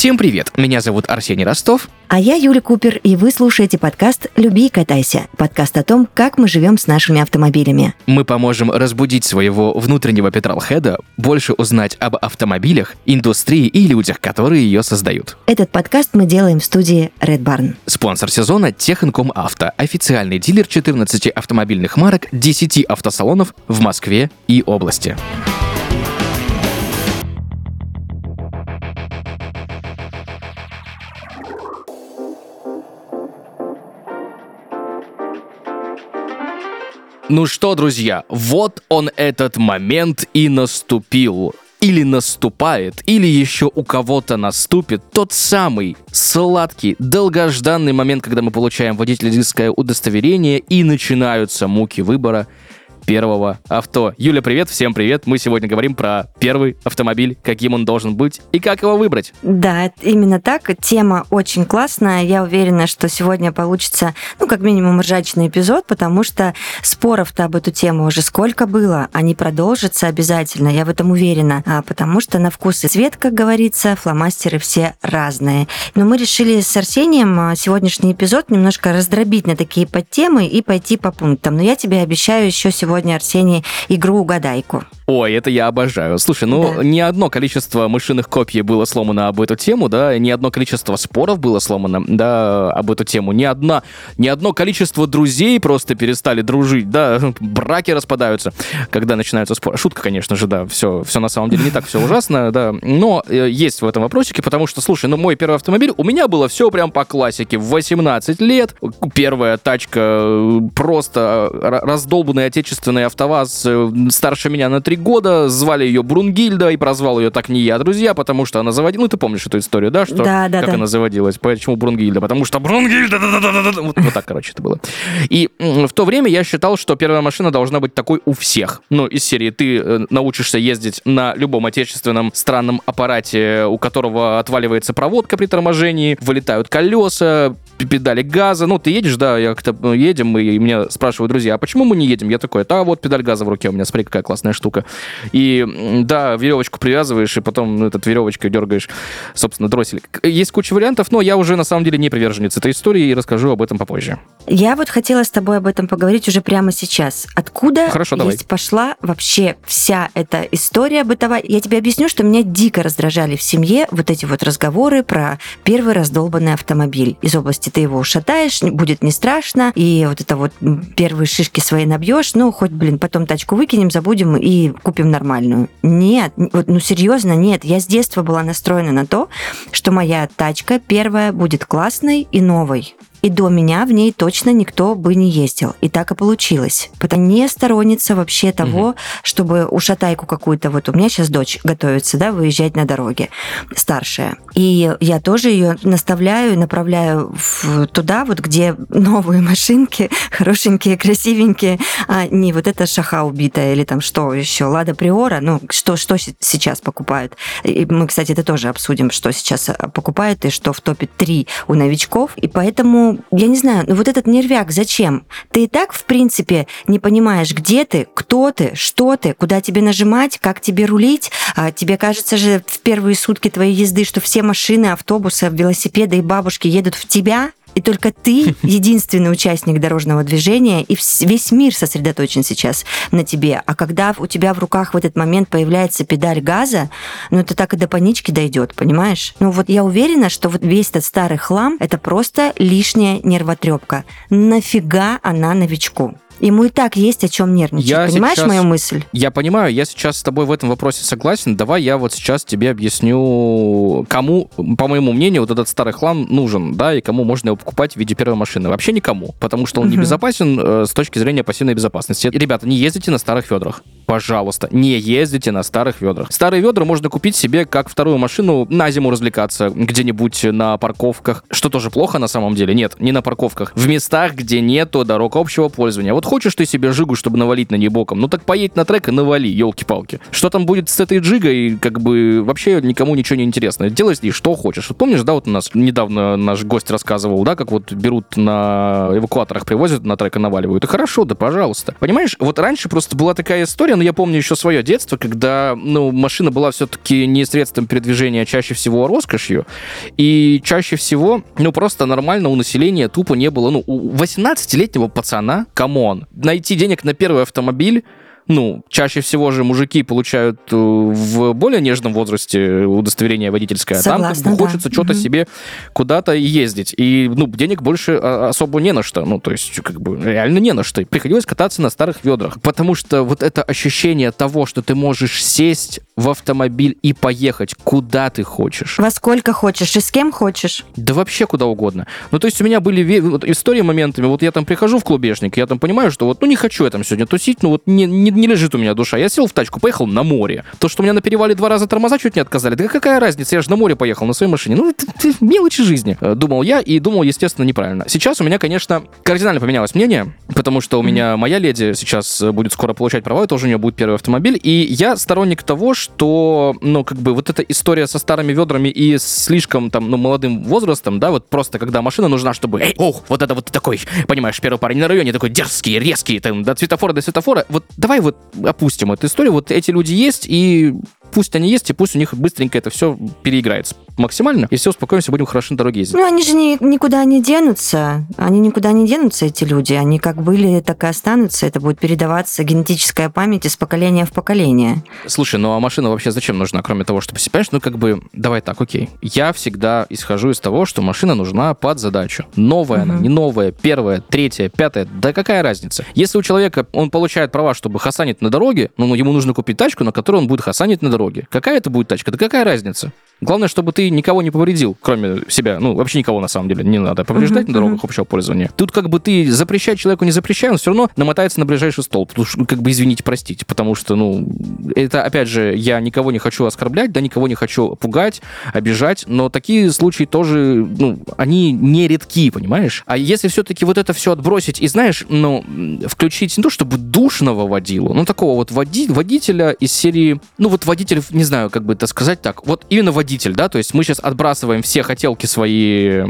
Всем привет! Меня зовут Арсений Ростов. А я Юля Купер, и вы слушаете подкаст «Люби и катайся». Подкаст о том, как мы живем с нашими автомобилями. Мы поможем разбудить своего внутреннего петролхеда, больше узнать об автомобилях, индустрии и людях, которые ее создают. Этот подкаст мы делаем в студии Red Barn. Спонсор сезона Техинком Авто, официальный дилер 14 автомобильных марок, 10 автосалонов в Москве и области. Ну что, друзья, вот он этот момент и наступил. Или наступает, или еще у кого-то наступит тот самый сладкий, долгожданный момент, когда мы получаем водительское удостоверение и начинаются муки выбора первого авто. Юля, привет, всем привет. Мы сегодня говорим про первый автомобиль, каким он должен быть и как его выбрать. Да, именно так. Тема очень классная. Я уверена, что сегодня получится, ну, как минимум, ржачный эпизод, потому что споров-то об эту тему уже сколько было. Они продолжатся обязательно, я в этом уверена. А, потому что на вкус и цвет, как говорится, фломастеры все разные. Но мы решили с Арсением а, сегодняшний эпизод немножко раздробить на такие подтемы и пойти по пунктам. Но я тебе обещаю еще сегодня сегодня, Арсений, игру «Угадайку». Ой, это я обожаю. Слушай, ну, да. не одно количество мышиных копий было сломано об эту тему, да, не одно количество споров было сломано, да, об эту тему. Ни, одна, ни одно количество друзей просто перестали дружить, да, браки распадаются, когда начинаются споры. Шутка, конечно же, да, все, все на самом деле не так все ужасно, да, но э, есть в этом вопросике, потому что, слушай, ну, мой первый автомобиль, у меня было все прям по классике. В 18 лет первая тачка э, просто раздолбанный отечественный АвтоВАЗ э, старше меня на три года, звали ее Брунгильда, и прозвал ее так не я, друзья, потому что она заводила... Ну, ты помнишь эту историю, да? Что, да, да, как да. она заводилась? Почему Брунгильда? Потому что Брунгильда... Вот, вот так, короче, это было. И в то время я считал, что первая машина должна быть такой у всех. Ну, из серии ты э, научишься ездить на любом отечественном странном аппарате, у которого отваливается проводка при торможении, вылетают колеса, педали газа. Ну, ты едешь, да, я как-то едем, и меня спрашивают друзья, а почему мы не едем? Я такой, а вот педаль газа в руке у меня, смотри, какая классная штука. И да, веревочку привязываешь, и потом ну, этот веревочкой дергаешь, собственно, дроссель. Есть куча вариантов, но я уже на самом деле не приверженец этой истории и расскажу об этом попозже. Я вот хотела с тобой об этом поговорить уже прямо сейчас. Откуда Хорошо, давай. пошла вообще вся эта история бытовая? Я тебе объясню, что меня дико раздражали в семье вот эти вот разговоры про первый раздолбанный автомобиль. Из области ты его ушатаешь, будет не страшно, и вот это вот первые шишки свои набьешь, ну, хоть, блин, потом тачку выкинем, забудем и купим нормальную. Нет, вот, ну, серьезно, нет. Я с детства была настроена на то, что моя тачка первая будет классной и новой и до меня в ней точно никто бы не ездил. И так и получилось. Потому не сторонница вообще того, угу. чтобы ушатайку какую-то, вот у меня сейчас дочь готовится, да, выезжать на дороге, старшая. И я тоже ее наставляю, направляю в, туда, вот где новые машинки, хорошенькие, красивенькие, а не вот эта шаха убитая или там что еще, Лада Приора, ну, что, что сейчас покупают. И мы, кстати, это тоже обсудим, что сейчас покупают и что в топе 3 у новичков. И поэтому я не знаю, ну вот этот нервяк зачем? Ты и так, в принципе, не понимаешь, где ты, кто ты, что ты, куда тебе нажимать, как тебе рулить. А тебе кажется же в первые сутки твоей езды, что все машины, автобусы, велосипеды и бабушки едут в тебя, и только ты единственный участник дорожного движения, и весь мир сосредоточен сейчас на тебе. А когда у тебя в руках в этот момент появляется педаль газа, ну это так и до панички дойдет, понимаешь? Ну вот я уверена, что вот весь этот старый хлам это просто лишняя нервотрепка. Нафига она новичку? Ему и так есть о чем нервничать. Я Понимаешь сейчас, мою мысль? Я понимаю, я сейчас с тобой в этом вопросе согласен. Давай я вот сейчас тебе объясню, кому, по моему мнению, вот этот старый хлам нужен, да, и кому можно его покупать в виде первой машины. Вообще никому, потому что он угу. небезопасен э, с точки зрения пассивной безопасности. Ребята, не ездите на старых ведрах. Пожалуйста, не ездите на старых ведрах. Старые ведра можно купить себе как вторую машину на зиму развлекаться где-нибудь на парковках, что тоже плохо на самом деле. Нет, не на парковках. В местах, где нету дорог общего пользования. Вот хочешь ты себе жигу, чтобы навалить на ней боком, ну так поедь на трек и навали, елки-палки. Что там будет с этой джигой, как бы вообще никому ничего не интересно. Делай с ней что хочешь. Вот помнишь, да, вот у нас недавно наш гость рассказывал, да, как вот берут на эвакуаторах, привозят на трек и наваливают. И хорошо, да, пожалуйста. Понимаешь, вот раньше просто была такая история, но я помню еще свое детство, когда, ну, машина была все-таки не средством передвижения, а чаще всего роскошью. И чаще всего, ну, просто нормально у населения тупо не было. Ну, у 18-летнего пацана, come on, найти денег на первый автомобиль ну, чаще всего же мужики получают э, в более нежном возрасте удостоверение водительское, Согласна, а там как бы, хочется да. что-то Мгм. себе куда-то ездить. И, ну, денег больше а, особо не на что. Ну, то есть, как бы, реально не на что. И приходилось кататься на старых ведрах. Потому что вот это ощущение того, что ты можешь сесть в автомобиль и поехать куда ты хочешь. Во сколько хочешь и с кем хочешь. Да вообще куда угодно. Ну, то есть у меня были вот истории моментами, вот я там прихожу в клубешник, я там понимаю, что вот, ну, не хочу я там сегодня тусить, ну, вот не, не, не лежит у меня душа. Я сел в тачку, поехал на море. То, что у меня на перевале два раза тормоза чуть не отказали, да какая разница, я же на море поехал на своей машине. Ну, это, это мелочи жизни. Э, Думал я и думал, естественно, неправильно. Сейчас у меня, конечно, кардинально поменялось мнение, потому что у меня моя леди сейчас э, будет скоро получать права, это уже у нее будет первый автомобиль, и я сторонник того, что, ну, как бы вот эта история со старыми ведрами и слишком там, ну, молодым возрастом, да, вот просто когда машина нужна, чтобы, эй, ох, вот это вот такой, понимаешь, первый парень на районе такой дерзкий, резкий, там, до светофора до светофора, вот давай вот опустим эту историю, вот эти люди есть, и пусть они есть, и пусть у них быстренько это все переиграется максимально, и все, успокоимся, будем хорошо на дороге ездить. Ну, они же ни- никуда не денутся. Они никуда не денутся, эти люди. Они как были, так и останутся. Это будет передаваться генетическая память из поколения в поколение. Слушай, ну а машина вообще зачем нужна, кроме того, чтобы... Понимаешь, ну как бы, давай так, окей. Я всегда исхожу из того, что машина нужна под задачу. Новая она, Мгм. не новая, первая, третья, пятая, да какая разница? Если у человека, он получает права, чтобы хасанить на дороге, ну ему нужно купить тачку, на которой он будет хасанить на дороге. Какая это будет тачка? Да какая разница? Главное, чтобы ты никого не повредил, кроме себя. Ну, вообще никого, на самом деле, не надо повреждать Мгм, на дорогах мгм. общего пользования. Тут как бы ты запрещать человеку не запрещай, он все равно намотается на ближайший столб. Потому что, ну, как бы, извините, простите, потому что, ну, это, опять же, я никого не хочу оскорблять, да, никого не хочу пугать, обижать, но такие случаи тоже, ну, они не редки, понимаешь? А если все-таки вот это все отбросить и, знаешь, ну, включить не то чтобы душного водилу, ну, такого вот води- водителя из серии, ну, вот водитель, не знаю, как бы это сказать так, вот именно водитель, да, то есть мы сейчас отбрасываем все хотелки свои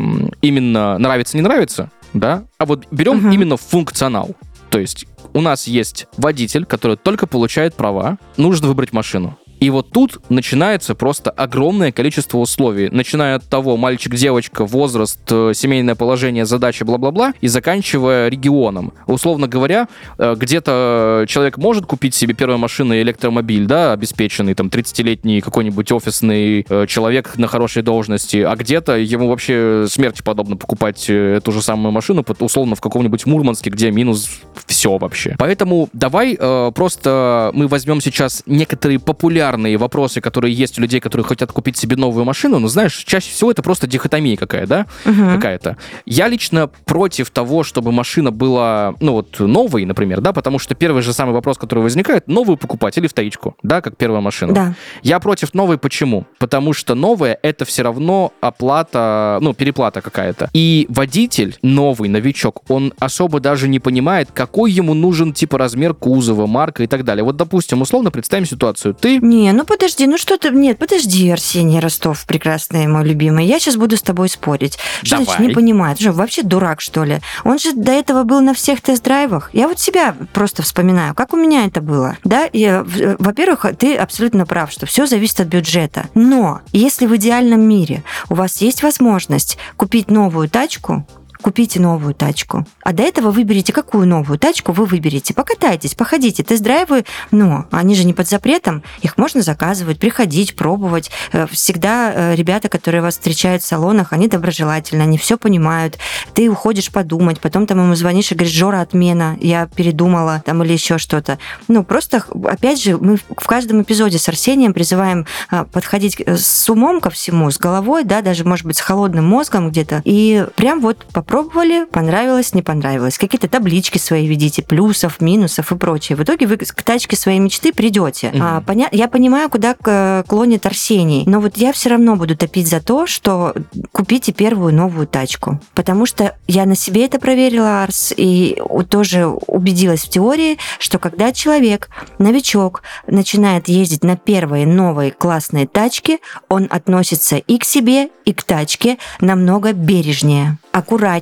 именно нравится, не нравится, да, а вот берем Мгм. именно функционал. То есть у нас есть водитель, который только получает права, нужно выбрать машину. И вот тут начинается просто огромное количество условий. Начиная от того, мальчик, девочка, возраст, э, семейное положение, задачи, бла-бла-бла, и заканчивая регионом. Условно говоря, э, где-то человек может купить себе первую машину и электромобиль, да, обеспеченный, там, 30-летний какой-нибудь офисный э, человек на хорошей должности, а где-то ему вообще смерти подобно покупать эту же самую машину, условно, в каком-нибудь Мурманске, где минус все вообще. Поэтому давай просто мы возьмем сейчас некоторые популярные вопросы, которые есть у людей, которые хотят купить себе новую машину, но знаешь, чаще всего это просто дихотомия какая, да? Мгм. какая-то. Я лично против того, чтобы машина была, ну вот, новой, например, да, потому что первый же самый вопрос, который возникает, новую покупать или вторичку, да, как первая машина. Да. Я против новой почему? Потому что новая это все равно оплата, ну, переплата какая-то. И водитель, новый новичок, он особо даже не понимает, какой ему нужен типа размер кузова, марка и так далее. Вот, допустим, условно представим ситуацию. Ты Не, ну подожди, ну что ты... Нет, подожди, Арсений Ростов, прекрасный мой любимый. Я сейчас буду с тобой спорить. Что значит Давай. не понимает? Что, вообще дурак, что ли? Он же до этого был на всех тест-драйвах. Я вот себя просто вспоминаю, как у меня это было. Да, в- э, во-первых, ты абсолютно прав, что все зависит от бюджета. Но если в идеальном мире у вас есть возможность купить новую тачку, купите новую тачку. А до этого выберите, какую новую тачку вы выберете. Покатайтесь, походите. Тест-драйвы, ну, они же не под запретом. Их можно заказывать, приходить, пробовать. Э, Всегда э, ребята, которые вас встречают в салонах, они доброжелательны, они все понимают. Ты уходишь подумать, потом там ему звонишь и говоришь, Жора, отмена, я передумала, там или еще что-то. Ну, просто, опять же, мы в каждом эпизоде с Арсением призываем а, подходить э, с умом ко всему, с головой, да, даже, может быть, с холодным мозгом где-то, и прям вот по попробовали, понравилось, не понравилось. Какие-то таблички свои видите, плюсов, минусов и прочее. В итоге вы к тачке своей мечты придете. Mm-hmm. А, поня... Я понимаю, куда клонит Арсений, но вот я все равно буду топить за то, что купите первую новую тачку. Потому что я на себе это проверила, Арс, и тоже убедилась в теории, что когда человек, новичок, начинает ездить на первые новые классные тачки, он относится и к себе, и к тачке намного бережнее аккуратнее,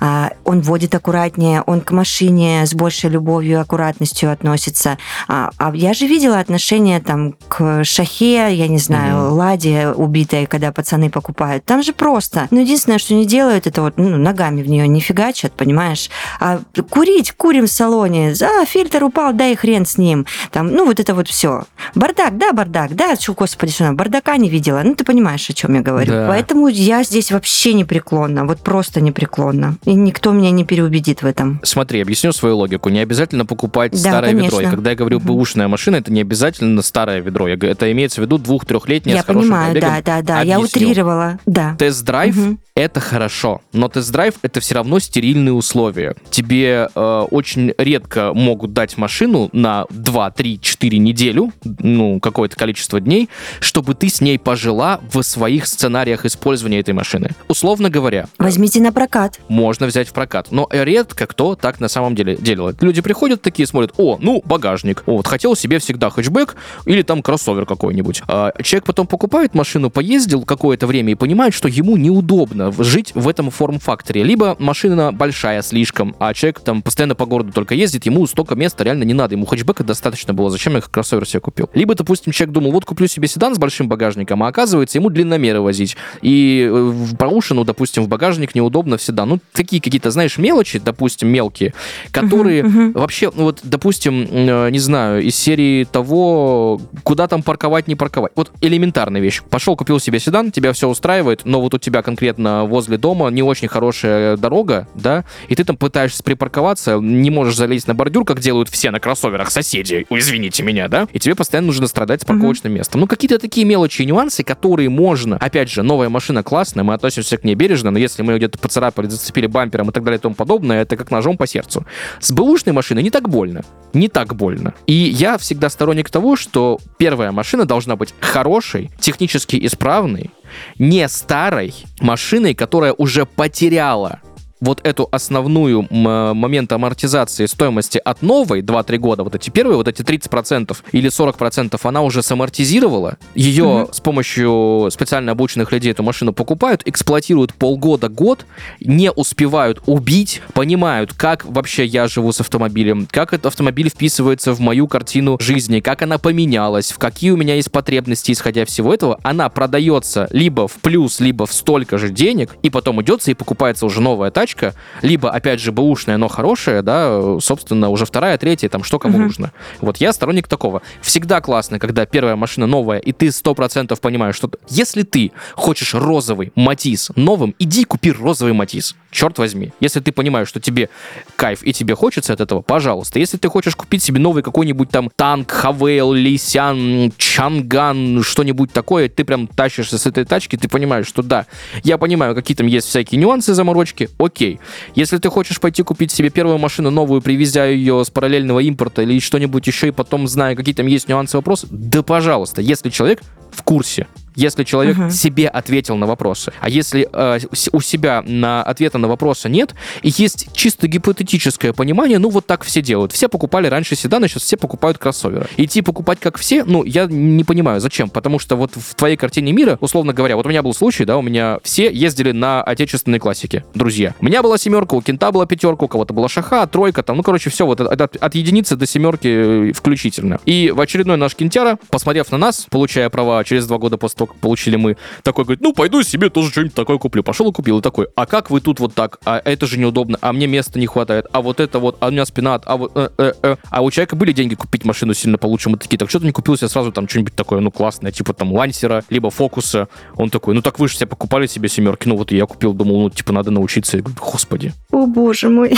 а, он водит аккуратнее, он к машине с большей любовью и аккуратностью относится. А, а я же видела отношения там к шахе, я не знаю, угу. ладе убитой, когда пацаны покупают. Там же просто. Ну, единственное, что не делают, это вот ну, ногами в нее не фигачат, понимаешь? А курить, курим в салоне, а, фильтр упал, да и хрен с ним. Там, ну, вот это вот все. Бардак, да, бардак, да, что, господи, что бардака не видела. Ну, ты понимаешь, о чем я говорю. Да. Поэтому я здесь вообще непреклонна. Вот просто непреклонно. И никто меня не переубедит в этом. Смотри, объясню свою логику. Не обязательно покупать да, старое конечно. ведро. И когда я говорю угу. бэушная машина, это не обязательно старое ведро. Это имеется в виду двух-трехлетнее Я понимаю, да, да, да. Объясню. Я утрировала. Да. Тест-драйв угу. Это хорошо, но тест-драйв это все равно стерильные условия. Тебе э, очень редко могут дать машину на 2, 3, 4 неделю, ну, какое-то количество дней, чтобы ты с ней пожила в своих сценариях использования этой машины. Условно говоря. Возьмите на прокат. Можно взять в прокат. Но редко кто так на самом деле делает. Люди приходят такие, смотрят, о, ну, багажник. Вот, хотел себе всегда хэтчбэк или там кроссовер какой-нибудь. А человек потом покупает машину, поездил какое-то время и понимает, что ему неудобно жить в этом форм-факторе. Либо машина большая слишком, а человек там постоянно по городу только ездит, ему столько места реально не надо. Ему хэтчбека достаточно было. Зачем я кроссовер себе купил? Либо, допустим, человек думал, вот куплю себе седан с большим багажником, а оказывается, ему длинномеры возить. И э, в проушину, допустим, в багажник неудобно всегда. Ну, такие какие-то, знаешь, мелочи, допустим, мелкие, которые uh-huh, uh-huh. вообще, ну вот, допустим, э, не знаю, из серии того, куда там парковать, не парковать. Вот элементарная вещь. Пошел, купил себе седан, тебя все устраивает, но вот у тебя конкретно возле дома не очень хорошая дорога, да, и ты там пытаешься припарковаться, не можешь залезть на бордюр, как делают все на кроссоверах соседи, извините меня, да, и тебе постоянно нужно страдать с парковочным uh-huh. местом. Ну, какие-то такие мелочи и нюансы, которые можно, опять же, новая машина классная, мы относимся к ней бережно, но если мы где-то поцарапали, зацепили бампером и так далее и тому подобное, это как ножом по сердцу. С бэушной машиной не так больно. Не так больно. И я всегда сторонник того, что первая машина должна быть хорошей, технически исправной, не старой машиной, которая уже потеряла вот эту основную момент амортизации стоимости от новой 2-3 года, вот эти первые, вот эти 30% или 40%, она уже самортизировала. Ее угу. с помощью специально обученных людей эту машину покупают, эксплуатируют полгода-год, не успевают убить, понимают, как вообще я живу с автомобилем, как этот автомобиль вписывается в мою картину жизни, как она поменялась, в какие у меня есть потребности, исходя всего этого, она продается либо в плюс, либо в столько же денег, и потом идется и покупается уже новая тачка, тачка, либо, опять же, бэушная, но хорошая, да, собственно, уже вторая, третья, там, что кому uh-huh. нужно. Вот я сторонник такого. Всегда классно, когда первая машина новая, и ты сто процентов понимаешь, что если ты хочешь розовый Матис новым, иди купи розовый Матис. Черт возьми. Если ты понимаешь, что тебе кайф и тебе хочется от этого, пожалуйста. Если ты хочешь купить себе новый какой-нибудь там танк, Хавейл, Лисян, Чанган, что-нибудь такое, ты прям тащишься с этой тачки, ты понимаешь, что да, я понимаю, какие там есть всякие нюансы, заморочки, окей, окей. Если ты хочешь пойти купить себе первую машину новую, привезя ее с параллельного импорта или что-нибудь еще, и потом, зная, какие там есть нюансы, вопросы, да пожалуйста, если человек в курсе, если человек uh-huh. себе ответил на вопросы. А если э, у себя на ответа на вопросы нет, и есть чисто гипотетическое понимание, ну вот так все делают. Все покупали раньше седаны, сейчас все покупают кроссоверы. Идти покупать как все, ну, я не понимаю, зачем. Потому что вот в твоей картине мира, условно говоря, вот у меня был случай, да, у меня все ездили на отечественные классики, друзья. У меня была семерка, у Кента была пятерка, у кого-то была шаха, тройка, там, ну, короче, все вот от, от, от единицы до семерки включительно. И в очередной наш Кентяра, посмотрев на нас, получая права через два года после того, получили мы, такой говорит, ну, пойду себе тоже что-нибудь такое куплю. Пошел и купил. И такой, а как вы тут вот так? А это же неудобно, а мне места не хватает, а вот это вот, а у меня спина, а вот, э, э, э. А у человека были деньги купить машину сильно получше, мы такие, так что ты не купил себе сразу там что-нибудь такое, ну, классное, типа там Лансера, либо Фокуса. Он такой, ну, так вы же себе покупали себе семерки, ну, вот я купил, думал, ну, типа, надо научиться. Я говорю, господи. О, боже мой.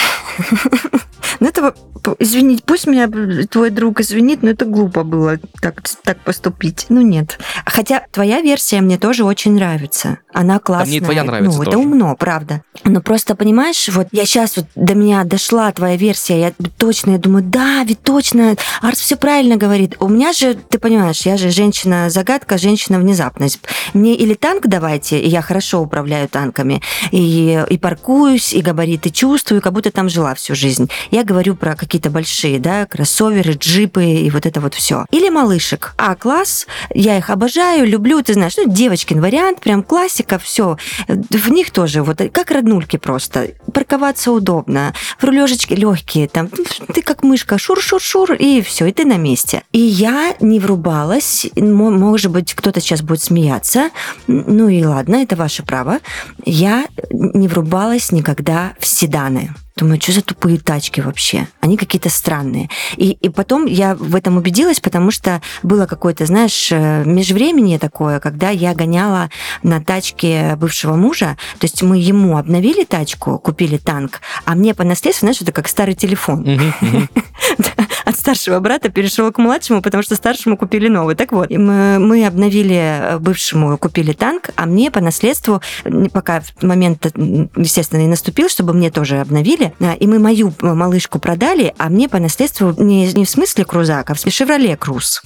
Ну, это, извинить, пусть меня твой друг извинит, но это глупо было так, так поступить. Ну, нет. Хотя твоя версия мне тоже очень нравится. Она классная. А мне твоя нравится Ну, тоже. это умно, правда. Но просто, понимаешь, вот я сейчас вот до меня дошла твоя версия, я точно, я думаю, да, ведь точно, Арс все правильно говорит. У меня же, ты понимаешь, я же женщина-загадка, женщина-внезапность. Мне или танк давайте, и я хорошо управляю танками, и, и паркуюсь, и габариты чувствую, как будто там жила всю жизнь. Я говорю про какие-то большие, да, кроссоверы, джипы и вот это вот все. Или малышек. А, класс, я их обожаю, люблю, ты знаешь, ну, девочкин вариант, прям классика, все. В них тоже вот как роднульки просто. Парковаться удобно, в рулежечке легкие, там, ты как мышка, шур-шур-шур, и все, и ты на месте. И я не врубалась, может быть, кто-то сейчас будет смеяться, ну и ладно, это ваше право. Я не врубалась никогда в седаны. Думаю, что за тупые тачки вообще? Они какие-то странные. И, и потом я в этом убедилась, потому что было какое-то, знаешь, э, межвременье такое, когда я гоняла на тачке бывшего мужа. То есть мы ему обновили тачку, купили танк, а мне по наследству, знаешь, это как старый телефон. От старшего брата перешел к младшему, потому что старшему купили новый. Так вот, мы обновили э, бывшему, купили танк, а мне по наследству, пока момент, естественно, не наступил, чтобы мне тоже обновили, продали, и мы мою малышку продали, а мне по наследству не, не в смысле крузак, а в Шевроле Круз.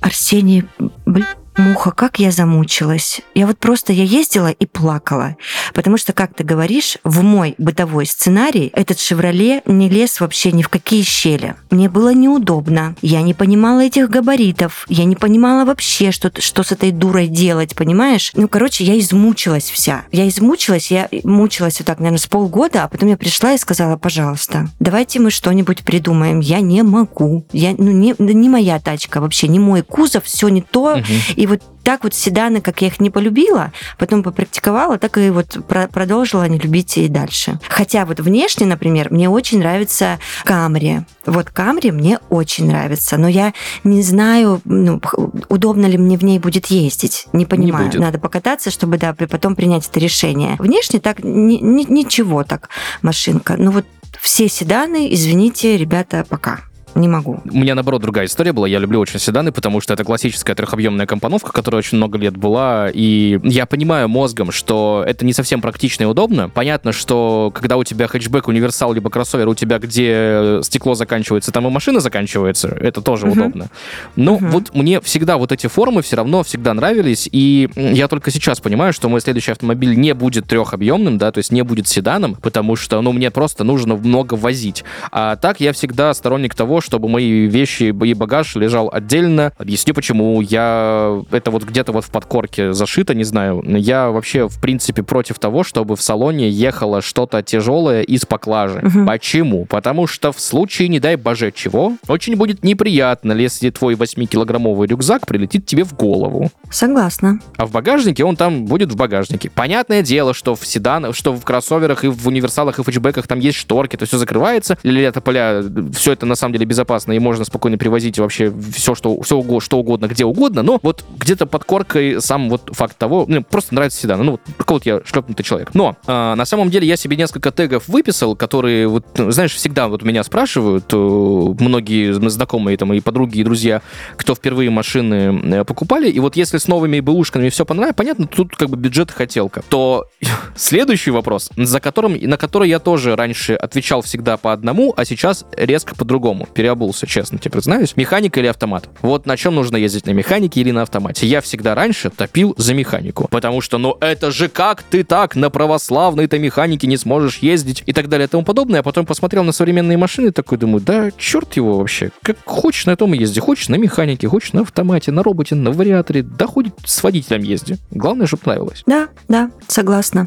Арсений, блин, Муха, как я замучилась. Я вот просто, я ездила и плакала. Потому что, как ты говоришь, в мой бытовой сценарий этот «Шевроле» не лез вообще ни в какие щели. Мне было неудобно. Я не понимала этих габаритов. Я не понимала вообще, что, что с этой дурой делать, понимаешь? Ну, короче, я измучилась вся. Я измучилась, я мучилась вот так, наверное, с полгода, а потом я пришла и сказала, пожалуйста, давайте мы что-нибудь придумаем. Я не могу. Я, ну, не, не моя тачка вообще, не мой кузов, все не то. Угу. И вот так вот седаны, как я их не полюбила, потом попрактиковала, так и вот про продолжила не любить и дальше. Хотя вот внешне, например, мне очень нравится Камри. Вот Камри мне очень нравится, но я не знаю, ну, удобно ли мне в ней будет ездить. Не понимаю. Не Надо покататься, чтобы, да, потом принять это решение. Внешне так ни, ни, ничего так машинка. Ну вот все седаны, извините, ребята, пока не могу. У меня, наоборот, другая история была. Я люблю очень седаны, потому что это классическая трехобъемная компоновка, которая очень много лет была. И я понимаю мозгом, что это не совсем практично и удобно. Понятно, что когда у тебя хэтчбэк, универсал, либо кроссовер, у тебя где стекло заканчивается, там и машина заканчивается, это тоже uh-huh. удобно. Но uh-huh. вот мне всегда вот эти формы все равно всегда нравились, и я только сейчас понимаю, что мой следующий автомобиль не будет трехобъемным, да, то есть не будет седаном, потому что, ну, мне просто нужно много возить. А так я всегда сторонник того, чтобы мои вещи и багаж лежал отдельно. Объясню почему. Я это вот где-то вот в подкорке зашито, не знаю. Я вообще, в принципе, против того, чтобы в салоне ехало что-то тяжелое из поклажи. Угу. Почему? Потому что в случае, не дай боже чего, очень будет неприятно, если твой 8-килограммовый рюкзак прилетит тебе в голову. Согласна. А в багажнике он там будет в багажнике. Понятное дело, что в седанах, что в кроссоверах и в универсалах и в хэтчбеках там есть шторки, то все закрывается. Лето поля, все это на самом деле безопасно, и можно спокойно привозить вообще все, что, все, что угодно, где угодно, но вот где-то под коркой сам вот факт того, ну, просто нравится седан. Ну, вот такой вот я шлепнутый человек. Но э, на самом деле я себе несколько тегов выписал, которые, вот, ну, знаешь, всегда вот меня спрашивают, э, многие знакомые там и подруги, и друзья, кто впервые машины э, покупали, и вот если с новыми бэушками все понравилось, понятно, тут как бы бюджет хотелка, то следующий вопрос, за которым, на который я тоже раньше отвечал всегда по одному, а сейчас резко по-другому переобулся, честно тебе признаюсь. Механика или автомат? Вот на чем нужно ездить, на механике или на автомате? Я всегда раньше топил за механику, потому что, ну это же как ты так на православной-то механике не сможешь ездить и так далее и тому подобное. А потом посмотрел на современные машины такой думаю, да черт его вообще, как хочешь на том езди, хочешь на механике, хочешь на автомате, на роботе, на вариаторе, да хоть с водителем езди. Главное, чтобы нравилось. Да, да, согласна.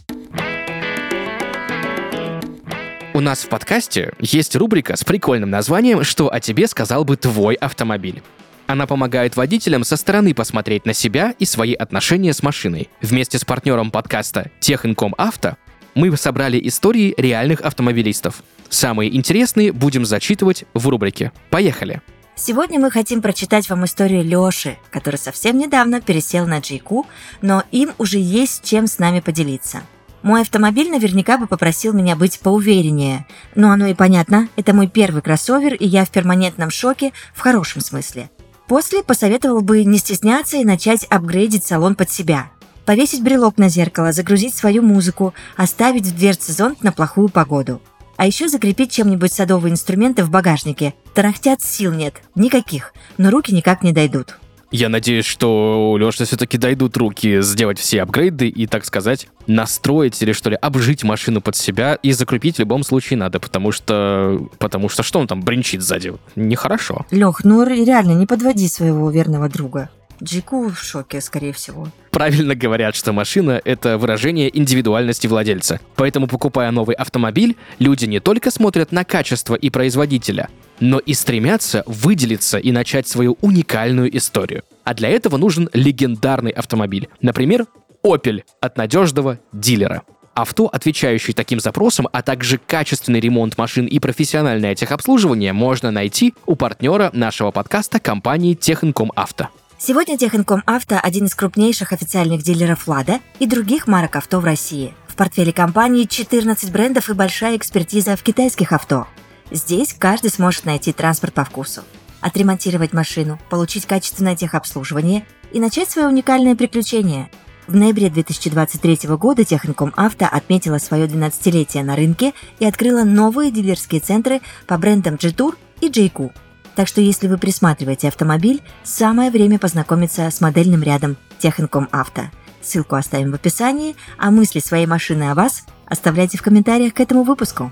У нас в подкасте есть рубрика с прикольным названием «Что о тебе сказал бы твой автомобиль?». Она помогает водителям со стороны посмотреть на себя и свои отношения с машиной. Вместе с партнером подкаста Техинком Авто мы собрали истории реальных автомобилистов. Самые интересные будем зачитывать в рубрике. Поехали! Сегодня мы хотим прочитать вам историю Лёши, который совсем недавно пересел на Джейку, но им уже есть чем с нами поделиться. Мой автомобиль наверняка бы попросил меня быть поувереннее. Но оно и понятно, это мой первый кроссовер, и я в перманентном шоке в хорошем смысле. После посоветовал бы не стесняться и начать апгрейдить салон под себя. Повесить брелок на зеркало, загрузить свою музыку, оставить в дверце зонт на плохую погоду. А еще закрепить чем-нибудь садовые инструменты в багажнике. Тарахтят сил нет, никаких, но руки никак не дойдут. Я надеюсь, что у Леши все-таки дойдут руки сделать все апгрейды и, так сказать, настроить или что ли, обжить машину под себя и закрепить в любом случае надо, потому что... Потому что что он там бренчит сзади? Нехорошо. Лех, ну реально, не подводи своего верного друга. Джику в шоке, скорее всего. Правильно говорят, что машина — это выражение индивидуальности владельца. Поэтому, покупая новый автомобиль, люди не только смотрят на качество и производителя, но и стремятся выделиться и начать свою уникальную историю. А для этого нужен легендарный автомобиль. Например, Opel от надежного дилера. Авто, отвечающий таким запросам, а также качественный ремонт машин и профессиональное техобслуживание можно найти у партнера нашего подкаста компании Техинком Авто. Сегодня Техинком Авто – один из крупнейших официальных дилеров «Лада» и других марок авто в России. В портфеле компании 14 брендов и большая экспертиза в китайских авто. Здесь каждый сможет найти транспорт по вкусу, отремонтировать машину, получить качественное техобслуживание и начать свое уникальное приключение. В ноябре 2023 года Техникум Авто отметила свое 12-летие на рынке и открыла новые дилерские центры по брендам G-Tour и JQ. Так что если вы присматриваете автомобиль, самое время познакомиться с модельным рядом Техникум Авто. Ссылку оставим в описании, а мысли своей машины о вас оставляйте в комментариях к этому выпуску.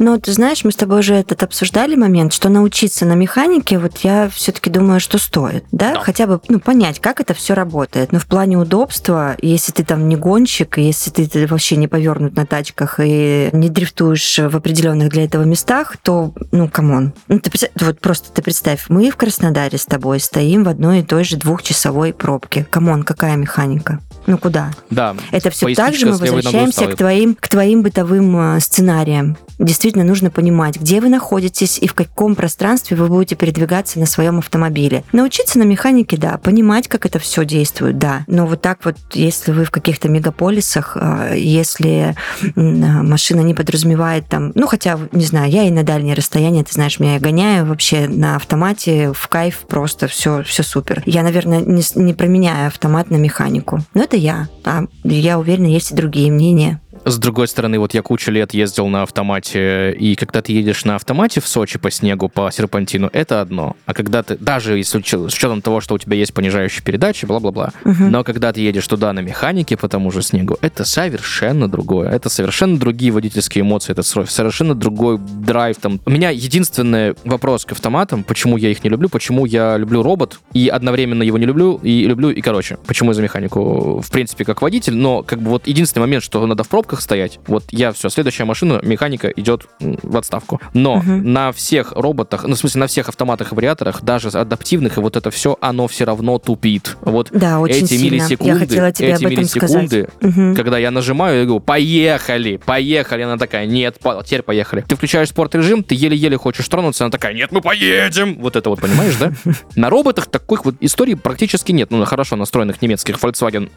Но ты знаешь, мы с тобой уже этот обсуждали момент, что научиться на механике, вот я все-таки думаю, что стоит, да? да? Хотя бы ну, понять, как это все работает. Но в плане удобства, если ты там не гонщик, если ты вообще не повернут на тачках и не дрифтуешь в определенных для этого местах, то, ну, come on. Ну, ты, вот просто ты представь, мы в Краснодаре с тобой стоим в одной и той же двухчасовой пробке. Come on, какая механика? Ну куда? Да. Это все так же мы возвращаемся к твоим, к твоим бытовым э, сценариям. Действительно нужно понимать, где вы находитесь и в каком пространстве вы будете передвигаться на своем автомобиле. Научиться на механике, да, понимать, как это все действует, да. Но вот так вот, если вы в каких-то мегаполисах, э, если машина не подразумевает там, ну хотя, не знаю, я и на дальние расстояния, ты знаешь, меня я гоняю вообще на автомате, в кайф просто все, все супер. Я, наверное, не, не променяю автомат на механику. Но это я. А я уверена, есть и другие мнения. С другой стороны, вот я кучу лет ездил на автомате, и когда ты едешь на автомате в Сочи по снегу, по серпантину, это одно. А когда ты, даже если с учетом того, что у тебя есть понижающие передачи, бла-бла-бла, угу. но когда ты едешь туда на механике по тому же снегу, это совершенно другое. Это совершенно другие водительские эмоции, это совершенно другой драйв. Там. У меня единственный вопрос к автоматам, почему я их не люблю, почему я люблю робот, и одновременно его не люблю, и люблю, и короче, почему я за механику, в принципе, как водитель, но как бы вот единственный момент, что надо в пробках пробках стоять. Вот я все, следующая машина, механика идет в отставку. Но угу. на всех роботах, ну, в смысле, на всех автоматах и вариаторах, даже адаптивных, и вот это все, оно все равно тупит. Вот да, очень эти сильно. миллисекунды, я хотела тебе эти об этом миллисекунды, сказать. когда я нажимаю, я говорю, поехали, поехали. Она такая, нет, теперь поехали. Ты включаешь спорт режим, ты еле-еле хочешь тронуться, она такая, нет, мы поедем. Вот это вот, понимаешь, да? На роботах таких вот историй практически нет. Ну, на хорошо настроенных немецких Volkswagen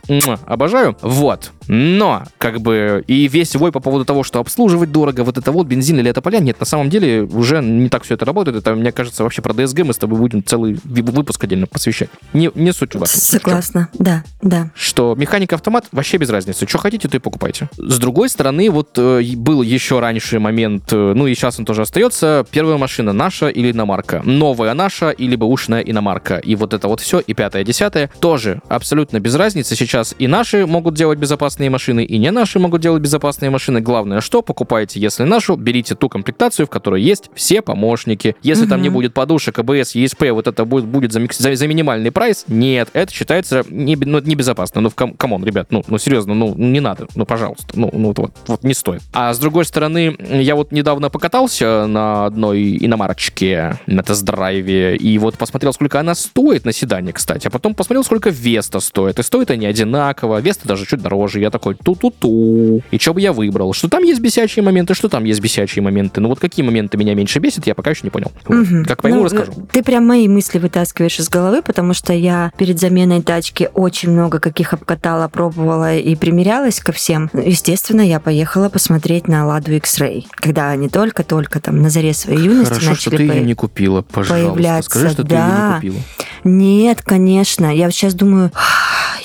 обожаю. Вот. Но, как бы, и весь вой по поводу того, что обслуживать дорого, вот это вот бензин или это поля, нет, на самом деле уже не так все это работает. Это, мне кажется, вообще про DSG мы с тобой будем целый выпуск отдельно посвящать. Не, не суть в этом. Согласна, да, да. Что механика-автомат вообще без разницы. Что хотите, то и покупайте. С другой стороны, вот э, был еще раньше момент, э, ну и сейчас он тоже остается, первая машина наша или иномарка. Новая наша или бэушная иномарка. И вот это вот все, и пятое, десятое, тоже абсолютно без разницы. Сейчас и наши могут делать безопасные машины, и не наши могут делать безопасные машины. Главное, что покупаете, если нашу, берите ту комплектацию, в которой есть все помощники. Если угу. там не будет подушек, АБС, ESP, вот это будет, будет за, за, за минимальный прайс, нет, это считается не, ну, небезопасно. Ну, come, come on, ребят, ну, ну, серьезно, ну, не надо, ну, пожалуйста, ну, ну вот, вот не стоит. А с другой стороны, я вот недавно покатался на одной иномарочке на тест-драйве, и вот посмотрел, сколько она стоит на седане, кстати, а потом посмотрел, сколько Веста стоит. И стоит они одинаково, Веста даже чуть дороже Я такой, ту-ту-ту. И что бы я выбрал? Что там есть бесячие моменты, что там есть бесячие моменты. Ну вот какие моменты меня меньше бесит, я пока еще не понял. Мгм. Как пойму, Ну, расскажу. Ты прям мои мысли вытаскиваешь из головы, потому что я перед заменой тачки очень много каких обкатала, пробовала и примерялась ко всем. Естественно, я поехала посмотреть на Ладу X-Ray, когда они только-только там на заре своей юности Хорошо, что начали ты ее появ- не купила, пожалуйста. появляться, Скажи, что ты ее да. не купила. Нет, конечно. Я сейчас думаю, «А,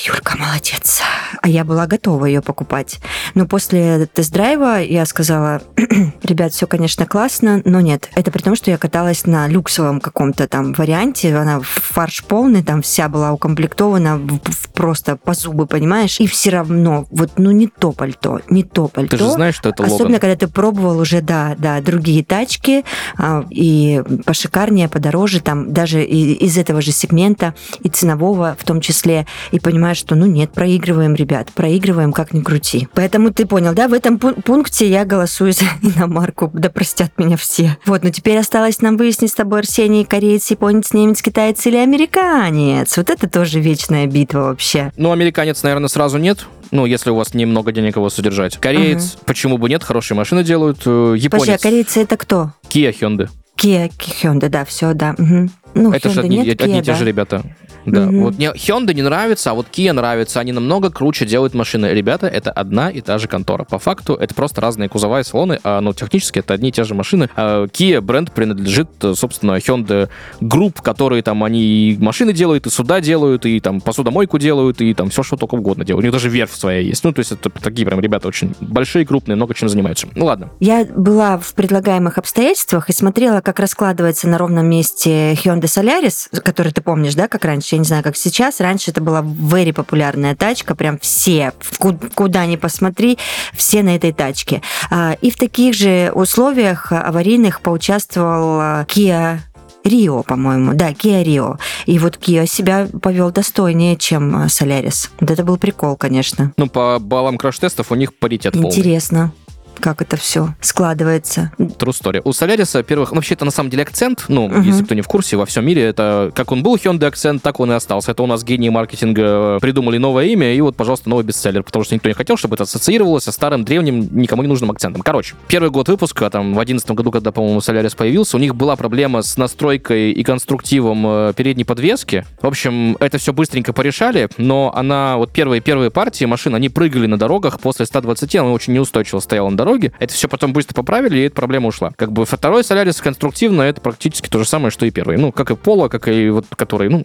Юлька молодец. А я была готова ее покупать. Но после тест-драйва я сказала, ребят, все, конечно, классно, но нет. Это при том, что я каталась на люксовом каком-то там варианте. Она фарш полный, там вся была укомплектована просто по зубы, понимаешь? И все равно, вот, ну, не то пальто, не то пальто. Ты же знаешь, что это Особенно, Логан. когда ты пробовал уже, да, да, другие тачки, а, и пошикарнее, подороже, там, даже из этого же сегмента, и ценового в том числе, и понимаешь, что, ну нет, проигрываем, ребят, проигрываем, как ни крути. Поэтому ты понял, да, в этом пун- пункте я голосую за иномарку, да простят меня все. Вот, но теперь осталось нам выяснить с тобой, Арсений, кореец, японец, немец, китаец или американец. Вот это тоже вечная битва вообще. Ну, американец, наверное, сразу нет. Ну, если у вас немного денег его содержать. Кореец, почему бы нет, хорошие машины делают. Э, Подожди, а Японец, корейцы это кто? Kia, Hyundai. Kia, Hyundai, да, все, да. мгм. Ну, Это же Hyundai одни, нет, одни Kia, и те да. же ребята. Да, Мгм. вот мне Hyundai не нравится, а вот Kia нравится. Они намного круче делают машины. Ребята, это одна и та же контора. По факту это просто разные кузова и салоны, а ну технически это одни и те же машины. А Kia бренд принадлежит, э, собственно, Hyundai Group, которые там они и машины делают, и суда делают, и там посудомойку делают, и там все, что только угодно делают. У них даже верфь своя есть. Ну, то есть это такие прям ребята очень большие, крупные, много чем занимаются. Ну ладно. Я была в предлагаемых обстоятельствах и смотрела, как раскладывается на ровном месте Hyundai Solaris, который ты помнишь, да, как раньше, я не знаю, как сейчас. Раньше это была very популярная тачка, прям все, ку- куда ни посмотри, все на этой тачке. А, И в таких же условиях аварийных поучаствовал а, Kia Рио, по-моему. Да, Kia Rio. И вот Kia себя повел достойнее, чем а, Solaris. Вот это был прикол, конечно. Ну, по баллам краш-тестов у них паритет полный. Как это все складывается. True story. У Соляриса, первых, ну, вообще это на самом деле акцент, ну, Мгм. если кто не в курсе, во всем мире это как он был Hyundai акцент, так он и остался. Это у нас гении маркетинга придумали новое имя, и вот, пожалуйста, новый бестселлер, потому что никто не хотел, чтобы это ассоциировалось со старым, древним, никому не нужным акцентом. Короче, первый год выпуска, там, в одиннадцатом году, когда, по-моему, Солярис появился, у них была проблема с настройкой и конструктивом э, передней подвески. В общем, это все быстренько порешали, но она, вот первые первые партии машин, они прыгали на дорогах после 120, она очень неустойчиво стояла на дороге. Это все потом быстро поправили, и эта проблема ушла. Как бы второй Солярис конструктивно, это практически то же самое, что и первый. Ну, как и Поло, как и вот который, ну,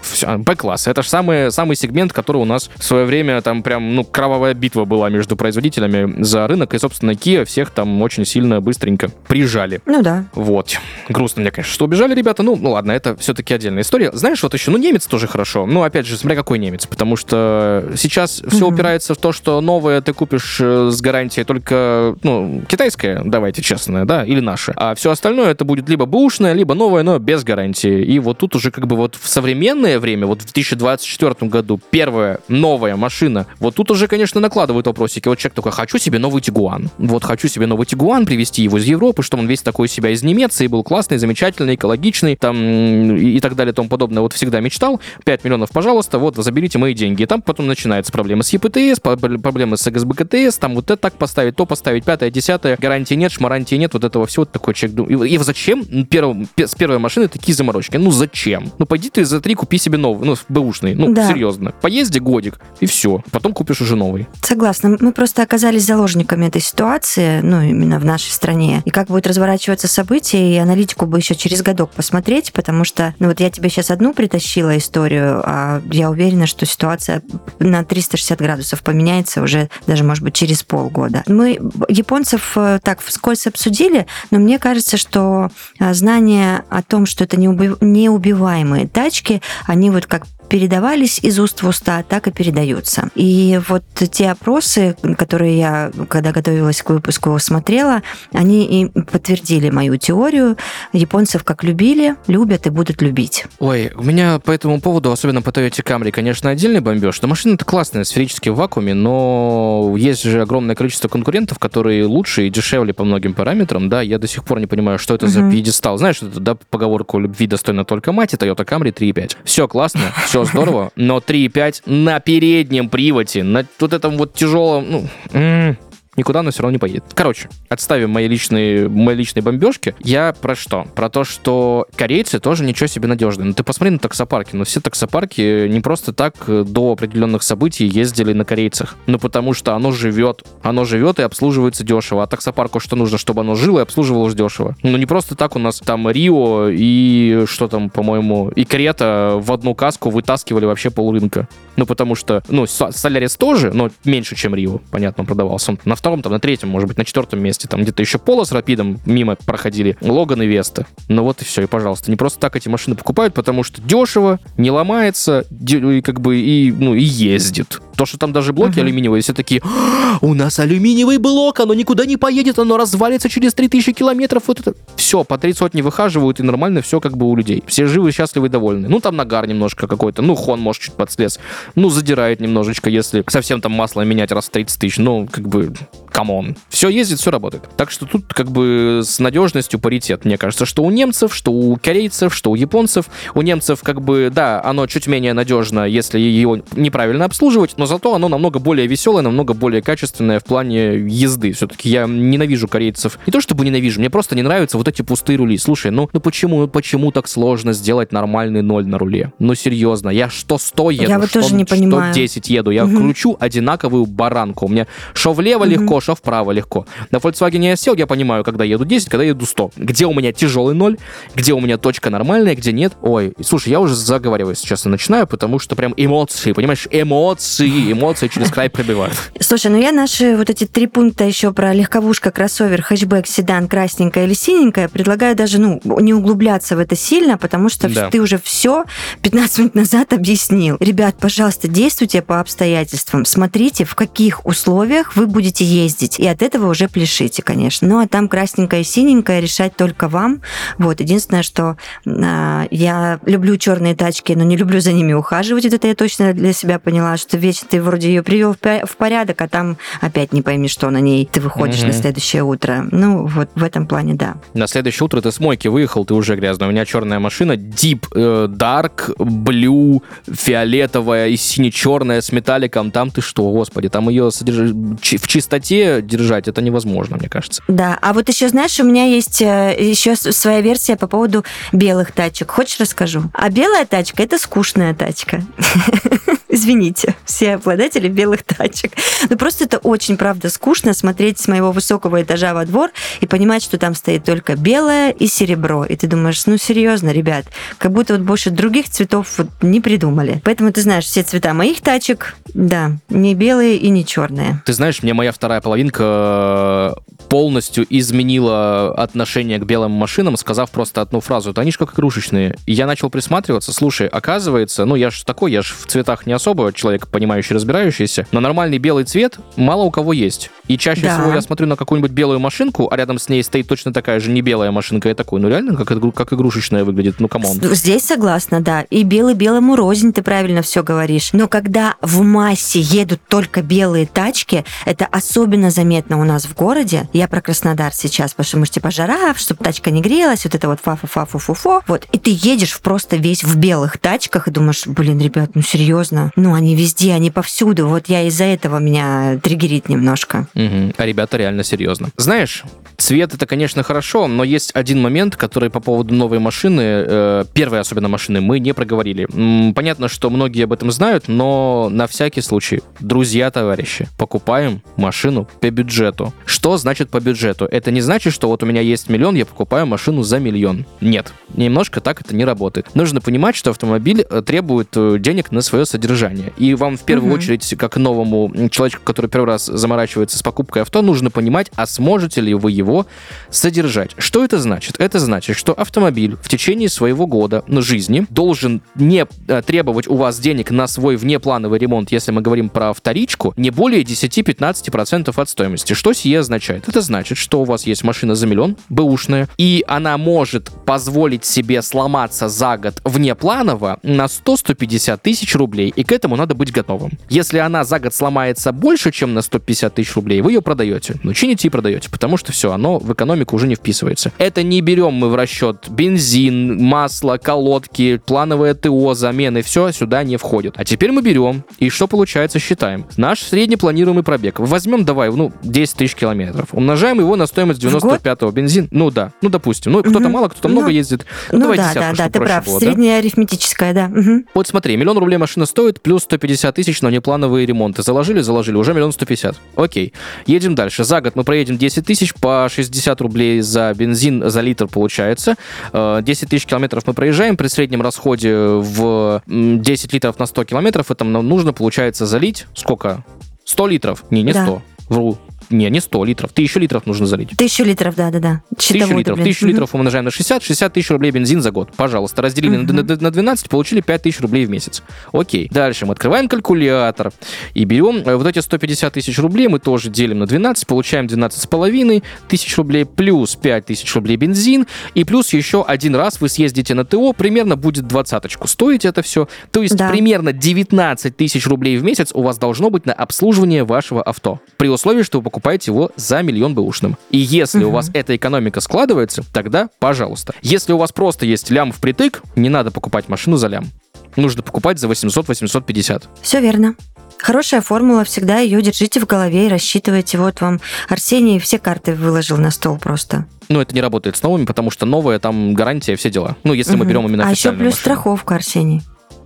все, Б-класс. Это же самый, самый сегмент, который у нас в свое время там прям, ну, кровавая битва была между производителями за рынок, и, собственно, Kia всех там очень сильно быстренько прижали. Ну да. Вот. Грустно мне, конечно, что убежали ребята. Ну, ну ладно, это все-таки отдельная история. Знаешь, вот еще, ну, немец тоже хорошо. Ну, опять же, смотря какой немец. Потому что сейчас все Мгм. упирается в то, что новое ты купишь э, с гарантией только, ну, китайское, давайте честно, да, или наше. А все остальное это будет либо бэушное, либо новое, но без гарантии. И вот тут уже как бы вот в современное время, вот в 2024 году, первая новая машина, вот тут уже, конечно, накладывают вопросики. Вот человек такой, хочу себе новый Тигуан. Вот хочу себе новый Тигуан, привезти его из Европы, чтобы он весь такой себя из Немеции был классный, замечательный, экологичный, там, и, так далее, и тому подобное. Вот всегда мечтал. 5 миллионов, пожалуйста, вот, заберите мои деньги. И там потом начинаются проблемы с ЕПТС, проблемы с ГСБКТС, там вот это так поставить, то поставить, пятое, десятое, гарантии нет, шмарантии нет, вот этого всего. Вот такой человек думает. И, и зачем первым, пе- с первой машины такие заморочки? Ну зачем? Ну пойди ты за три купи себе новый, ну, бэушный, ну, Да. серьезно. Поезди годик, и все. Потом купишь уже новый. Согласна. Мы просто оказались заложниками этой ситуации, ну, именно в нашей стране. И как будет разворачиваться события, и аналитику бы еще через годок посмотреть, потому что, ну, вот я тебе сейчас одну притащила историю, а я уверена, что ситуация на 360 градусов поменяется уже даже, может быть, через полгода. Мы японцев э, так вскользь обсудили, но мне кажется, что а, знание о том, что это неуби- неубиваемые тачки, они вот как передавались из уст в уста, так и передаются. И вот те опросы, которые я, когда готовилась к выпуску, смотрела, они и подтвердили мою теорию. Японцев как любили, любят и будут любить. Ой, у меня по этому поводу, особенно по Toyota Camry, конечно, отдельный бомбеж. Что машина-то классная, сферически в вакууме, но есть же огромное количество конкурентов, которые лучше и дешевле по многим параметрам. Да, я до сих пор не понимаю, что это за Мгм. пьедестал. Знаешь, это, да, поговорку «любви достойна только мать» и Toyota Camry 3.5. Все классно, все все здорово, но 3.5 на переднем приводе, на вот этом вот тяжелом, ну, никуда она все равно не поедет. Короче, отставим мои личные, мои личные бомбежки. Я про что? Про то, что корейцы тоже ничего себе надежные. Ну, ты посмотри на таксопарки. Ну, все таксопарки не просто так э, до определенных событий ездили на корейцах. Ну, потому что оно живет. Оно живет и обслуживается дешево. А таксопарку что нужно, чтобы оно жило и обслуживалось дешево? Ну, не просто так у нас там Рио и что там, по-моему, и Крета в одну каску вытаскивали вообще полрынка. Ну, потому что, ну, Солярис тоже, но меньше, чем Рио, понятно, продавался. Он на втором, там, на третьем, может быть, на четвертом месте. Там где-то еще Поло с Рапидом мимо проходили. Логан и Веста. Ну вот и все, и пожалуйста. Не просто так эти машины покупают, потому что дешево, не ломается, и как бы и, ну, и ездит. То, что там даже блоки uh-huh. алюминиевые, все такие, «А, у нас алюминиевый блок, оно никуда не поедет, оно развалится через 3000 километров. Вот это. Все, по три сотни выхаживают, и нормально все как бы у людей. Все живы, счастливы, довольны. Ну, там нагар немножко какой-то, ну, хон, может, чуть подслез. Ну, задирает немножечко, если совсем там масло менять раз в 30 тысяч. Ну, как бы, come on. Все ездит, все работает. Так что тут как бы с надежностью паритет. Мне кажется, что у немцев, что у корейцев, что у японцев. У немцев как бы, да, оно чуть менее надежно, если его неправильно обслуживать, но зато оно намного более веселое, намного более качественное в плане езды. Все-таки я ненавижу корейцев. Не то чтобы ненавижу, мне просто не нравятся вот эти пустые рули. Слушай, ну, ну почему, ну почему так сложно сделать нормальный ноль на руле? Ну серьезно, я что 100 еду, я вот что, тоже не понимаю. 10 еду, я угу. кручу одинаковую баранку. У меня что влево угу. легко, что вправо легко. На Volkswagen я сел, я понимаю, когда еду 10, когда еду 100. Где у меня тяжелый ноль, где у меня точка нормальная, где нет. Ой, слушай, я уже заговариваюсь сейчас и начинаю, потому что прям эмоции, понимаешь, эмоции эмоции через край пробивают. Слушай, ну я наши вот эти три пункта еще про легковушка, кроссовер, хэтчбэк, седан, красненькая или синенькая, предлагаю даже, ну, не углубляться в это сильно, потому что да. ты уже все 15 минут назад объяснил. Ребят, пожалуйста, действуйте по обстоятельствам, смотрите, в каких условиях вы будете ездить, и от этого уже пляшите, конечно. Ну, а там красненькая и синенькая решать только вам. Вот, единственное, что э, я люблю черные тачки, но не люблю за ними ухаживать, вот это я точно для себя поняла, что вечно ты вроде ее привел в порядок, а там опять не пойми, что на ней ты выходишь mm-hmm. на следующее утро. Ну, вот в этом плане, да. На следующее утро ты с мойки выехал, ты уже грязный. У меня черная машина, Deep э, Dark, Blue, фиолетовая и сине-черная с металликом. Там ты что, господи, там ее содерж... в чистоте держать, это невозможно, мне кажется. Да, а вот еще, знаешь, у меня есть э, еще своя версия по поводу белых тачек. Хочешь, расскажу? А белая тачка – это скучная тачка. Извините, все обладатели белых тачек. Ну, просто это очень, правда, скучно смотреть с моего высокого этажа во двор и понимать, что там стоит только белое и серебро. И ты думаешь, ну, серьезно, ребят, как будто вот больше других цветов вот не придумали. Поэтому ты знаешь, все цвета моих тачек, да, не белые и не черные. Ты знаешь, мне моя вторая половинка полностью изменила отношение к белым машинам, сказав просто одну фразу. Это они же как игрушечные. И я начал присматриваться. Слушай, оказывается, ну я же такой, я же в цветах не особо человек понимающий, разбирающийся, но нормальный белый цвет мало у кого есть. И чаще да. всего я смотрю на какую-нибудь белую машинку, а рядом с ней стоит точно такая же не белая машинка. Я такой, ну реально, как, как игрушечная выглядит, ну come on. Здесь согласна, да. И белый белому рознь, ты правильно все говоришь. Но когда в массе едут только белые тачки, это особенно заметно у нас в городе. Я про Краснодар сейчас, потому что мы же типа жара, чтобы тачка не грелась, вот это вот фа-фа-фа-фу-фу-фу. Вот. И ты едешь просто весь в белых тачках и думаешь, блин, ребят, ну серьезно? Ну, они везде, они повсюду. Вот я из-за этого меня триггерит немножко. Угу. А ребята реально серьезно. Знаешь, цвет это, конечно, хорошо, но есть один момент, который по поводу новой машины, э, первой особенно машины, мы не проговорили. М, понятно, что многие об этом знают, но на всякий случай, друзья, товарищи, покупаем машину по бюджету. Что значит по бюджету? Это не значит, что вот у меня есть миллион, я покупаю машину за миллион. Нет, немножко так это не работает. Нужно понимать, что автомобиль э, требует э, денег на свое содержание. И вам в первую угу. очередь, как новому человеку, который первый раз заморачивается с покупкой авто, нужно понимать, а сможете ли вы его содержать. Что это значит? Это значит, что автомобиль в течение своего года жизни должен не э, требовать у вас денег на свой внеплановый ремонт, если мы говорим про вторичку, не более 10-15% от стоимости. Что сие означает? Это значит, что у вас есть машина за миллион, бэушная, и она может позволить себе сломаться за год внепланово на 100-150 тысяч рублей, и к этому надо быть готовым. Если она за год сломается больше, чем на 150 тысяч рублей, вы ее продаете. Ну, чините и продаете, потому что все, оно в экономику уже не вписывается. Это не берем мы в расчет бензин, масло, колодки, плановое ТО, замены, все сюда не входит. А теперь мы берем и что получается считаем. Наш среднепланируемый пробег. Возьмем, давай, ну, 10 тысяч километров. Умножаем его на стоимость 95-го бензин. Ну да, ну допустим. Ну, кто-то мало, кто-то Ну, много ездит. Ну, Ну давай да, десятку, да, да, ты прав. было, да? Средняя арифметическая, да. Мгм. Вот смотри, миллион рублей машина стоит, плюс 150 тысяч на неплановые ремонты. Заложили, заложили, уже миллион 150. Окей. Едем дальше. За год мы проедем 10 тысяч, по 60 рублей за бензин за литр получается. Э, 10 тысяч километров мы проезжаем, при среднем расходе в м, 10 литров на 100 километров, это нам нужно, получается, залить сколько? 100 литров? Не, не Да. 100. Вру. Не, не 100 литров. 1000 литров нужно залить. Тысячу литров, да, да, да. Тысячу литров. блин. Тысячу Мгм. литров умножаем на 60, 60 тысяч рублей бензин за год. Пожалуйста, разделили на- Мгм. на, на 12, получили 5 тысяч рублей в месяц. Окей. Дальше мы открываем калькулятор и берем э, вот эти 150 тысяч рублей, мы тоже делим на 12, получаем 12,5 тысяч рублей, плюс 5 тысяч рублей бензин, и плюс еще один раз вы съездите на ТО, примерно будет двадцаточку стоить это все. То есть Да. примерно 19 тысяч рублей в месяц у вас должно быть на обслуживание вашего авто. При условии, что вы покупаете его за миллион бэушным. И если у Мгм. вас эта экономика складывается, тогда пожалуйста. Если у вас просто есть лям впритык, не надо покупать машину за лям. Нужно покупать за 800-850. Все верно. Хорошая формула, всегда ее держите в голове и рассчитывайте. Вот вам Арсений все карты выложил на стол просто. Но это не работает с новыми, потому что новая там гарантия, все дела. Ну, если мы Мгм. берем именно А еще плюс машину. страховка, Арсений.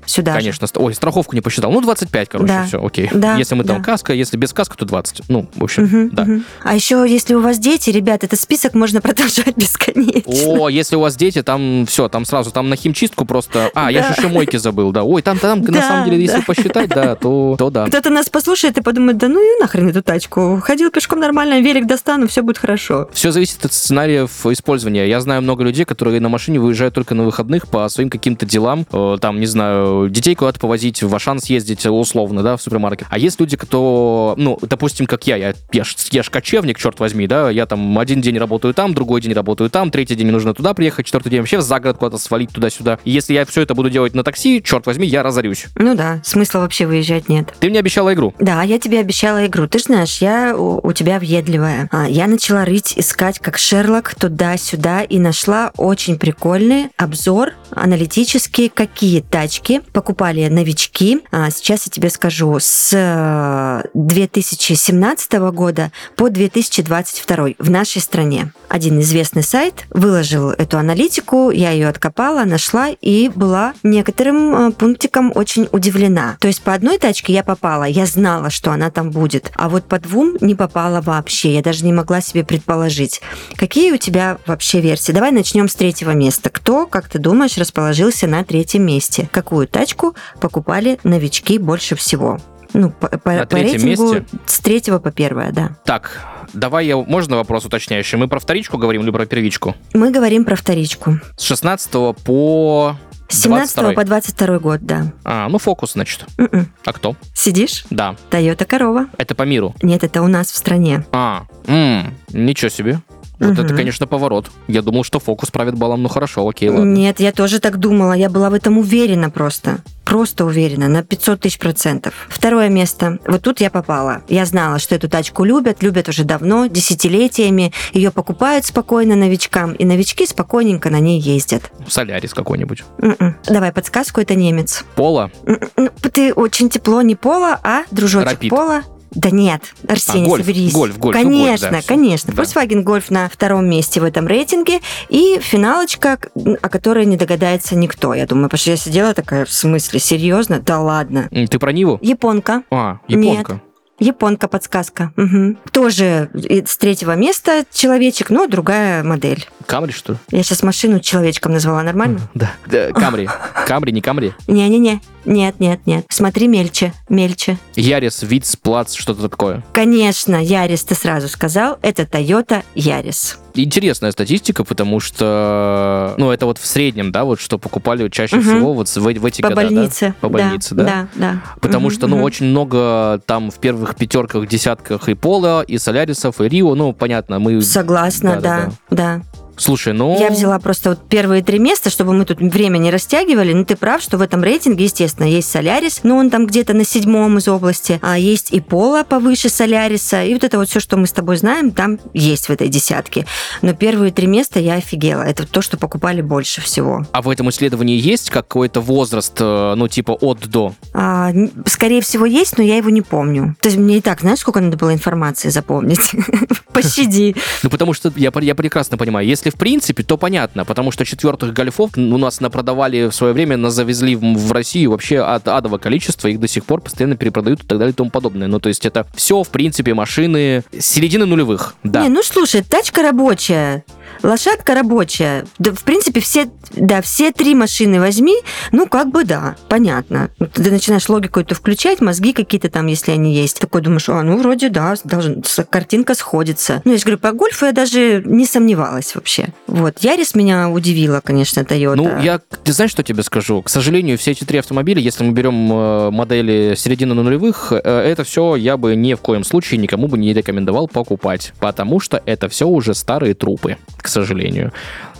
Сюда же. Конечно. ст- Ой, страховку не посчитал. Ну, 25, короче, Да. все, окей. Да, Если мы там да. каска, если без каска, то 20. Ну, в общем, Мгм, да. мгм. А еще, если у вас дети, ребят, этот список можно продолжать бесконечно. О, если у вас дети, там все, там сразу, там на химчистку просто... А, я Да. же еще мойки забыл, да. Ой, там, там, на Да, самом деле, если да. посчитать, да, то, то да. Кто-то нас послушает и подумает, да ну и нахрен эту тачку. Ходил пешком нормально, велик достану, все будет хорошо. Все зависит от сценариев использования. Я знаю много людей, которые на машине выезжают только на выходных по своим каким-то делам. Э, Там, не знаю, детей куда-то повозить, в Ашан съездить условно, да, в супермаркет. А есть люди, кто, ну, допустим, как я, я, я, ж, я ж кочевник, черт возьми, да, я там один день работаю там, другой день работаю там, третий день мне нужно туда приехать, четвертый день вообще за город куда-то свалить туда-сюда. И если я все это буду делать на такси, черт возьми, я разорюсь. Ну да, смысла вообще выезжать нет. Ты мне обещала игру. Да, я тебе обещала игру. Ты ж знаешь, я у, у тебя въедливая. А, я начала рыть, искать, как Шерлок, туда-сюда, и нашла очень прикольный обзор аналитический, какие тачки покупали новички. А, сейчас я тебе скажу, с э, 2017 года по 2022 в нашей стране. Один известный сайт выложил эту аналитику, я ее откопала, нашла и была некоторым э, пунктиком очень удивлена. То есть по одной тачке я попала, я знала, что она там будет, а вот по двум не попала вообще, я даже не могла себе предположить. Какие у тебя вообще версии? Давай начнем с третьего места. Кто, как ты думаешь, расположился на третьем месте? Какую тачку покупали новички больше всего? Ну, по, по- На по рейтингу месте? с третьего по первое, да. Так, давай я... Можно вопрос уточняющий? Мы про вторичку говорим или про первичку? Мы говорим про вторичку. С 16 по... С 17 22. по 22 год, да. А, ну фокус, значит. М-м. А кто? Сидишь? Да, Тойота Корова. это по миру. Нет, это у нас в стране. А, м, ничего себе. Вот Мгм. это, конечно, поворот. Я думал, что фокус правит баллом. Ну хорошо, окей, ладно. Нет, я тоже так думала. Я была в этом уверена просто. Просто уверена, на 500 тысяч процентов. Второе место. Вот тут я попала. Я знала, что эту тачку любят, любят уже давно, десятилетиями. Ее покупают спокойно новичкам, и новички спокойненько на ней ездят. Солярис какой-нибудь. М-м. Давай подсказку, это немец. Пола. М-м. Ну, Ты очень тепло, не Пола, а дружочек Рапид. Пола. Да нет, Арсений, А, гольф, соберись. гольф, гольф, ну, гольф, Конечно, да, всё. конечно. Да. Volkswagen Golf на втором месте в этом рейтинге. И финалочка, о которой не догадается никто. Я думаю, потому что я сидела такая, в смысле, серьезно? Да ладно. Ты про Ниву? Японка. А, японка. Японка подсказка. Мгм. Тоже с третьего места человечек, но другая модель. Камри, что ли? Я сейчас машину человечком назвала, нормально? Да. Да, Камри. Камри, не Камри. Не-не-не. Нет, нет, нет. Смотри мельче, мельче. Ярис, Виц, Плац, что-то такое. Конечно, Ярис, ты сразу сказал, это Toyota Ярис. Интересная статистика, потому что, ну, это вот в среднем, да, вот что покупали чаще Мгм. всего вот в, в эти По года, да? больнице. По больнице, да. Да, да. Потому Мгм, что, ну, мгм. очень много там в первых пятерках, десятках и Пола, и Солярисов, и Рио, ну, понятно, мы... Согласна, Да, да, да, да. Слушай, ну... Я взяла просто вот первые три места, чтобы мы тут время не растягивали. Ну, ты прав, что в этом рейтинге, естественно, есть Солярис, но он там где-то на седьмом из области, а есть и Пола повыше Соляриса, и вот это вот все, что мы с тобой знаем, там есть в этой десятке. Но первые три места я офигела. Это то, что покупали больше всего. А в этом исследовании есть какой-то возраст, э, ну, типа от до? А, скорее всего, есть, но я его не помню. То есть мне и так, знаешь, сколько надо было информации запомнить? Пощади. Ну, потому что я прекрасно понимаю, если в принципе, то понятно, потому что четвертых гольфов у нас напродавали в свое время, нас завезли в Россию вообще от адового количества, их до сих пор постоянно перепродают и так далее и тому подобное. Ну, то есть это все, в принципе, машины середины нулевых, да. Не, ну слушай, тачка рабочая. Лошадка рабочая. Да, в принципе, все, да, все три машины возьми, ну, как бы да, понятно. Ты начинаешь логику эту включать, мозги какие-то там, если они есть. Такой думаешь, а, ну, вроде да, должен, картинка сходится. Ну, я же говорю, по гольфу я даже не сомневалась вообще. Вот, Ярис меня удивила, конечно, Toyota. Ну, я, ты знаешь, что тебе скажу? К сожалению, все эти три автомобиля, если мы берем э, модели середины нулевых, э, это все я бы ни в коем случае никому бы не рекомендовал покупать, потому что это все уже старые трупы к сожалению.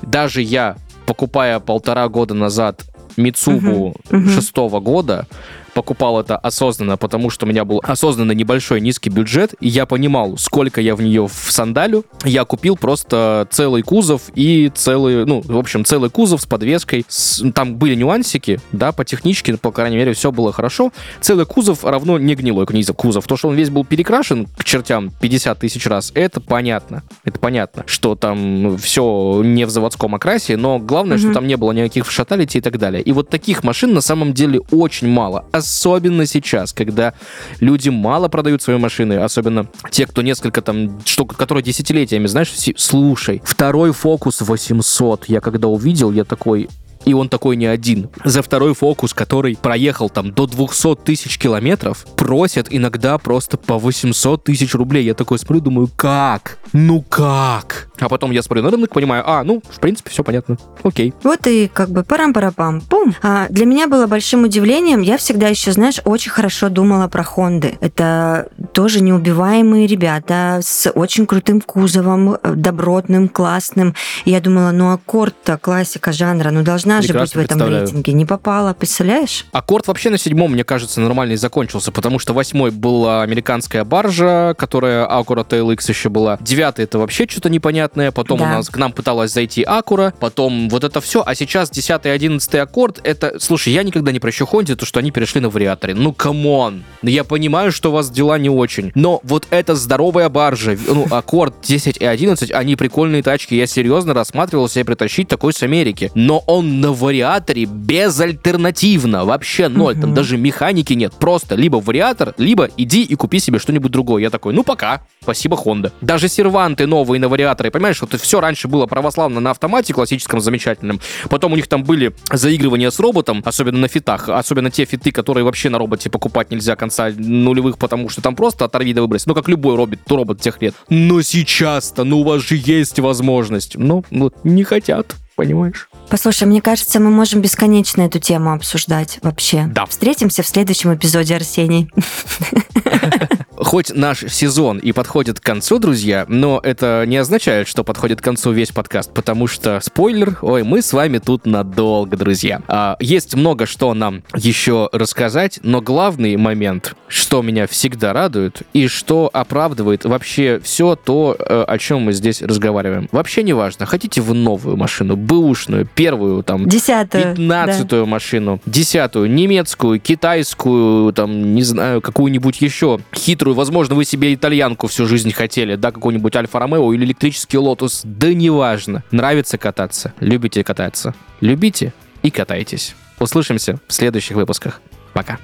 Даже я, покупая полтора года назад Мицубу uh-huh. шестого года, покупал это осознанно, потому что у меня был осознанно небольшой низкий бюджет, и я понимал, сколько я в нее в сандалю. Я купил просто целый кузов и целый, ну, в общем, целый кузов с подвеской. С, там были нюансики, да, по техничке, по крайней мере, все было хорошо. Целый кузов равно не гнилой кузов. То, что он весь был перекрашен к чертям 50 тысяч раз, это понятно. Это понятно, что там все не в заводском окрасе, но главное, mm-hmm. что там не было никаких шаталити и так далее. И вот таких машин на самом деле очень мало. А особенно сейчас, когда люди мало продают свои машины, особенно те, кто несколько там, что, которые десятилетиями, знаешь, слушай, второй фокус 800, я когда увидел, я такой, и он такой не один. За второй фокус, который проехал там до 200 тысяч километров, просят иногда просто по 800 тысяч рублей. Я такой смотрю, думаю, как? Ну как? А потом я смотрю на рынок, понимаю, а, ну, в принципе, все понятно. Окей. Вот и как бы парам-парапам, пум. А для меня было большим удивлением, я всегда еще, знаешь, очень хорошо думала про Хонды. Это тоже неубиваемые ребята с очень крутым кузовом, э, добротным, классным. Я думала, ну, Accord-то классика жанра, ну, должна должна же быть в этом рейтинге. Не попала, представляешь? Аккорд вообще на седьмом, мне кажется, нормально и закончился, потому что восьмой была американская баржа, которая Acura TLX еще была. Девятый это вообще что-то непонятное. Потом да. у нас к нам пыталась зайти Acura. Потом вот это все. А сейчас десятый и одиннадцатый аккорд, это... Слушай, я никогда не прощу Хонде, то, что они перешли на вариаторе. Ну, come on! Я понимаю, что у вас дела не очень. Но вот эта здоровая баржа, ну, аккорд 10 и 11, они прикольные тачки. Я серьезно рассматривал себе притащить такой с Америки. Но он на вариаторе безальтернативно. Вообще ноль. Там даже механики нет. Просто либо вариатор, либо иди и купи себе что-нибудь другое. Я такой, ну пока. Спасибо, Honda. Даже серванты новые на вариаторе, понимаешь, вот все раньше было православно на автомате классическом, замечательном. Потом у них там были заигрывания с роботом, особенно на фитах, особенно те фиты, которые вообще на роботе покупать нельзя конца нулевых, потому что там просто оторви да выбрось. Ну, как любой робот, робот тех лет. Но сейчас-то, ну, у вас же есть возможность. Но ну, вот не хотят понимаешь? Послушай, мне кажется, мы можем бесконечно эту тему обсуждать вообще. Да. Встретимся в следующем эпизоде, Арсений. Хоть наш сезон и подходит к концу, друзья, но это не означает, что подходит к концу весь подкаст, потому что, спойлер, ой, мы с вами тут надолго, друзья. А, есть много что нам еще рассказать, но главный момент, что меня всегда радует и что оправдывает вообще все то, э, о чем мы здесь разговариваем. Вообще не важно, хотите вы новую машину, бэушную, первую, там, десятую, пятнадцатую да. машину, десятую, немецкую, китайскую, там, не знаю, какую-нибудь еще хитрую, возможно, вы себе итальянку всю жизнь хотели, да, какой-нибудь Alfa Romeo или электрический Lotus, да неважно. Нравится кататься, любите кататься, любите и катайтесь. Услышимся в следующих выпусках. Пока.